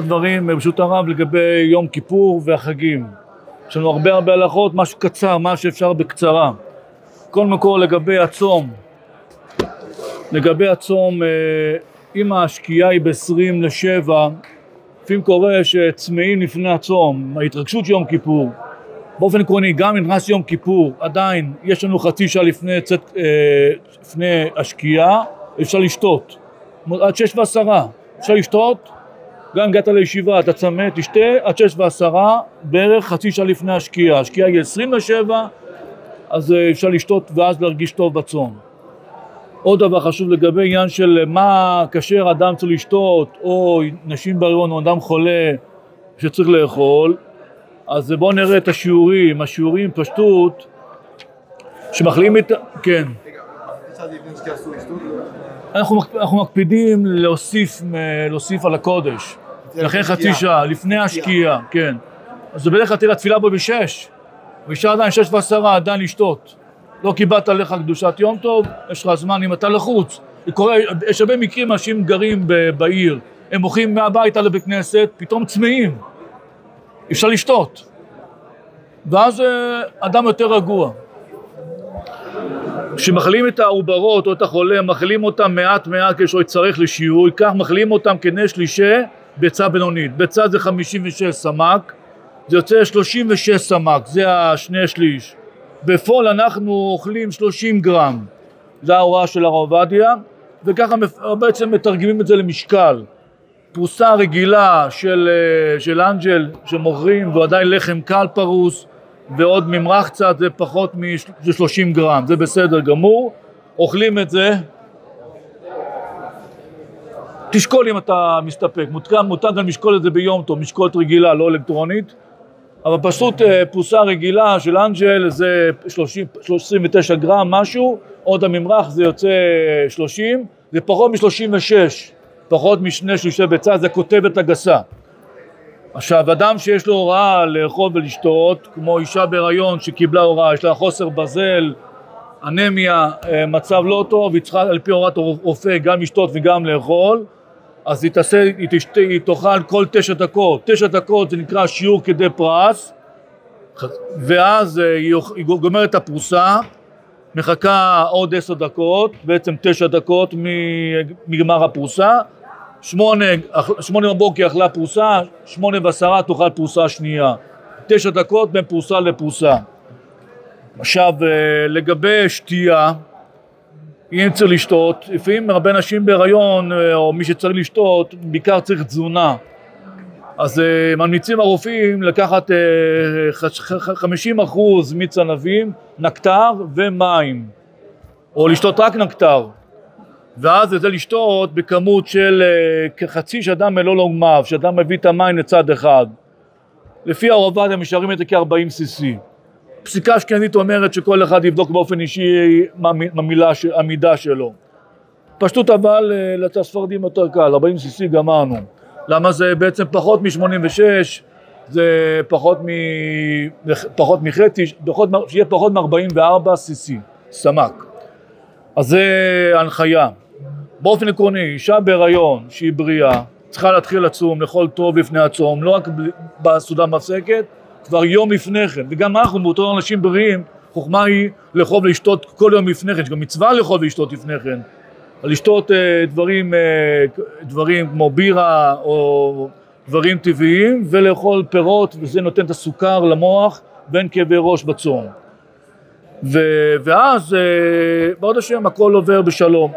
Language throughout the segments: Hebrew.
דברים ברשות הרב לגבי יום כיפור והחגים. יש לנו הרבה הרבה הלכות, משהו קצר, מה שאפשר בקצרה. כל לגבי הצום, לגבי הצום, אה, אם השקיעה היא ב-20 לשבע, לפעמים קורה שצמאים לפני הצום, ההתרגשות של יום כיפור. באופן עקרוני, גם אם נכנס יום כיפור, עדיין יש לנו חצי שעה לפני, צאת, אה, לפני השקיעה, אפשר לשתות. עד שש ועשרה, אפשר לשתות, גם הגעת לישיבה, אתה צמא, תשתה, עד שש ועשרה, בערך חצי שעה לפני השקיעה. השקיעה היא עשרים לשבע, אז אה, אפשר לשתות ואז להרגיש טוב בצום. עוד דבר חשוב לגבי עניין של מה כאשר אדם צריך לשתות, או נשים בהריון או אדם חולה שצריך לאכול, אז בואו נראה את השיעורים, השיעורים פשטות שמחלימים את... כן. אנחנו, אנחנו מקפידים להוסיף, להוסיף על הקודש, לכן חצי שעה, לפני השקיעה, כן. אז בדרך כלל תראה תפילה בו בשש, ואישה עדיין שש ועשרה עדיין לשתות. לא קיבלת עליך קדושת יום טוב, יש לך זמן אם אתה לחוץ. קורה, יש הרבה מקרים, אנשים גרים בעיר, הם הולכים מהביתה לבית כנסת, פתאום צמאים, אפשר לשתות. ואז אה, אדם יותר רגוע. כשמחלים את העוברות או את החולה, מחלים אותם מעט מעט כשהוא יצטרך לשיעור, כך מחלים אותם כני שלישי ביצה בינונית. ביצה זה 56 סמ"ק, זה יוצא 36 סמ"ק, זה השני שליש. בפועל אנחנו אוכלים 30 גרם, זו ההוראה של הרב עובדיה, וככה בעצם מתרגמים את זה למשקל. פרוסה רגילה של, אה, של אנג'ל שמוכרים, והוא עדיין לחם קל פרוס, ועוד ממרח קצת, זה פחות מ-30 גרם, זה בסדר גמור. אוכלים את זה, תשקול אם אתה מסתפק, מותר, גם לשקול את זה ביום טוב, משקולת רגילה, לא אלקטרונית. אבל פשוט אה, פרוסה רגילה של אנג'ל זה 30, 29 גרם משהו, עוד הממרח זה יוצא 30, זה פחות מ-36, פחות משני שלישי ביצה, זה כותבת הגסה. עכשיו, אדם שיש לו הוראה לאכול ולשתות, כמו אישה בהיריון שקיבלה הוראה, יש לה חוסר בזל, אנמיה, אה, מצב לא טוב, היא צריכה על פי הוראת רופא גם לשתות וגם לאכול, אז היא, תעשה, היא, תשתה, היא תאכל כל תשע דקות, תשע דקות זה נקרא שיעור כדי פרס, ואז אה, היא, היא גומרת את הפרוסה, מחכה עוד עשר דקות, בעצם תשע דקות מגמר הפרוסה, שמונה, שמונה בבוקר אכלה פרוסה, שמונה ועשרה תאכל פרוסה שנייה, תשע דקות בין פרוסה לפרוסה. עכשיו אה, לגבי שתייה אם צריך לשתות, לפעמים הרבה נשים בהיריון אה, או מי שצריך לשתות, בעיקר צריך תזונה. אז uh, ממליצים הרופאים לקחת uh, 50 אחוז מיץ ענבים, נקטר ומים, או לשתות רק נקטר, ואז זה לשתות בכמות של uh, כחצי שאדם מלוא לוגמיו, שאדם מביא את המים לצד אחד. לפי הרובד הם משארים את זה כ-40 cc. פסיקה אשכנזית אומרת שכל אחד יבדוק באופן אישי מה המידה שלו. פשטות אבל אה, לצד ספרדים יותר קל, 40 cc גמרנו. למה זה בעצם פחות מ-86, זה פחות, מ... פחות מחצי, שיהיה פחות מ-44 cc, סמ"ק. אז זה הנחיה. באופן עקרוני, אישה בהיריון שהיא בריאה, צריכה להתחיל לצום, לאכול טוב לפני הצום, לא רק בסעודה מפסקת, כבר יום לפני כן, וגם אנחנו באותו אנשים בריאים, חוכמה היא לאכול ולשתות כל יום לפני כן, יש גם מצווה לאכול ולשתות לפני כן, לשתות uh, דברים, uh, דברים כמו בירה או דברים טבעיים ולאכול פירות וזה נותן את הסוכר למוח ואין כאבי ראש בצום. ו- ואז uh, בעוד השם הכל עובר בשלום.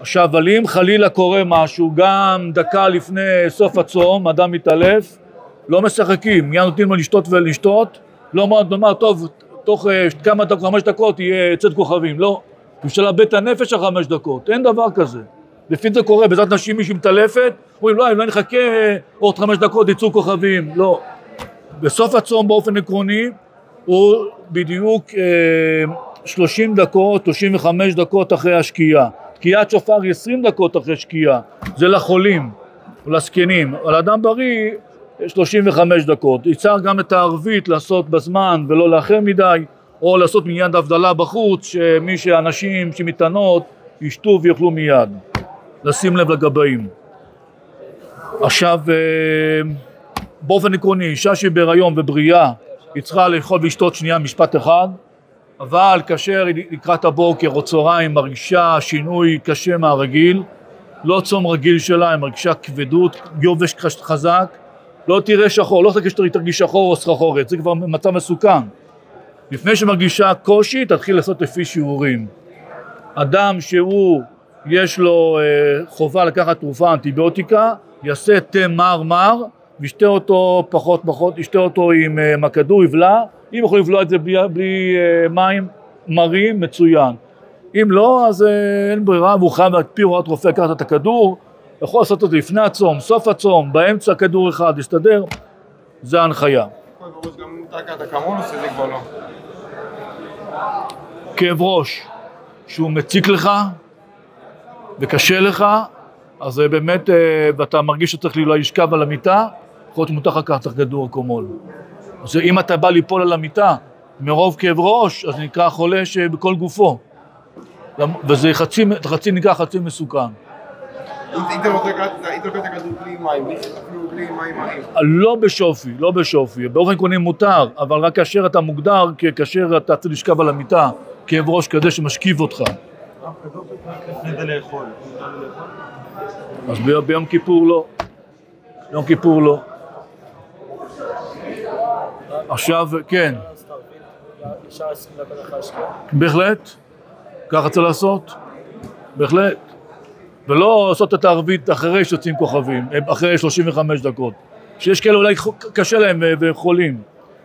עכשיו, אבל אם חלילה קורה משהו, גם דקה לפני סוף הצום, אדם מתעלף, לא משחקים, מיד נותנים לו לשתות ולשתות, לא נאמר, טוב, תוך uh, כמה דקות, חמש דקות יהיה צאת כוכבים, לא, בשביל לאבד את הנפש על חמש דקות, אין דבר כזה. לפי זה קורה, בעזרת נשים מישהי מתעלפת, אומרים לא, אם לא נחכה עוד חמש דקות יצאו כוכבים, לא. בסוף הצום באופן עקרוני הוא בדיוק אה, שלושים דקות, שלושים וחמש דקות אחרי השקיעה. תקיעת שופר היא עשרים דקות אחרי שקיעה, זה לחולים, לזקנים, אבל אדם בריא 35 דקות. יצר גם את הערבית לעשות בזמן ולא לאחר מדי, או לעשות מיד הבדלה בחוץ, שמי שאנשים שמטענות ישתו ויאכלו מיד. לשים לב לגבאים. עכשיו, אה, באופן עקרוני, אישה שהיא בהיריון ובריאה, היא צריכה לאכול ולשתות שנייה משפט אחד, אבל כאשר היא לקראת הבוקר או צהריים מרגישה שינוי קשה מהרגיל, לא צום רגיל שלה, היא מרגישה כבדות, יובש חזק, לא תראה שחור, לא תרגיש שתרגיש שחור או סחרחורת, זה כבר מצב מסוכן. לפני שמרגישה קושי, תתחיל לעשות לפי שיעורים. אדם שהוא, יש לו אה, חובה לקחת תרופה אנטיביוטיקה, יעשה תה מר מר, וישתה אותו פחות פחות, ישתה אותו עם אה, מכדור, יבלע, אם יכול לבלוע את זה בלי, בלי אה, מים מרים, מצוין. אם לא, אז אה, אין ברירה, והוא חייב על פי הוראת רופא לקחת את הכדור, יכול לעשות את זה לפני הצום, סוף הצום, באמצע כדור אחד, להסתדר, זה ההנחיה. כאב ראש שהוא מציק לך וקשה לך, אז באמת, ואתה מרגיש שצריך אולי לשכב על המיטה, יכול להיות שמותר לקחת כדור אקומול. אז אם אתה בא ליפול על המיטה מרוב כאב ראש, אז נקרא חולה שבכל גופו. וזה חצי, חצי נקרא חצי מסוכן. היית לוקח את הכדור בלי מים, אפילו בלי מים מרים. לא בשופי, לא בשופי. באופן עקרוני מותר, אבל רק כאשר אתה מוגדר, כאשר אתה צריך לשכב על המיטה, כאב ראש כזה שמשכיב אותך. אז ביום כיפור לא. ביום כיפור לא. עכשיו, כן. בהחלט, ככה צריך לעשות, בהחלט. ולא לעשות את הערבית אחרי שיוצאים כוכבים, אחרי 35 דקות. שיש כאלה אולי קשה להם וחולים.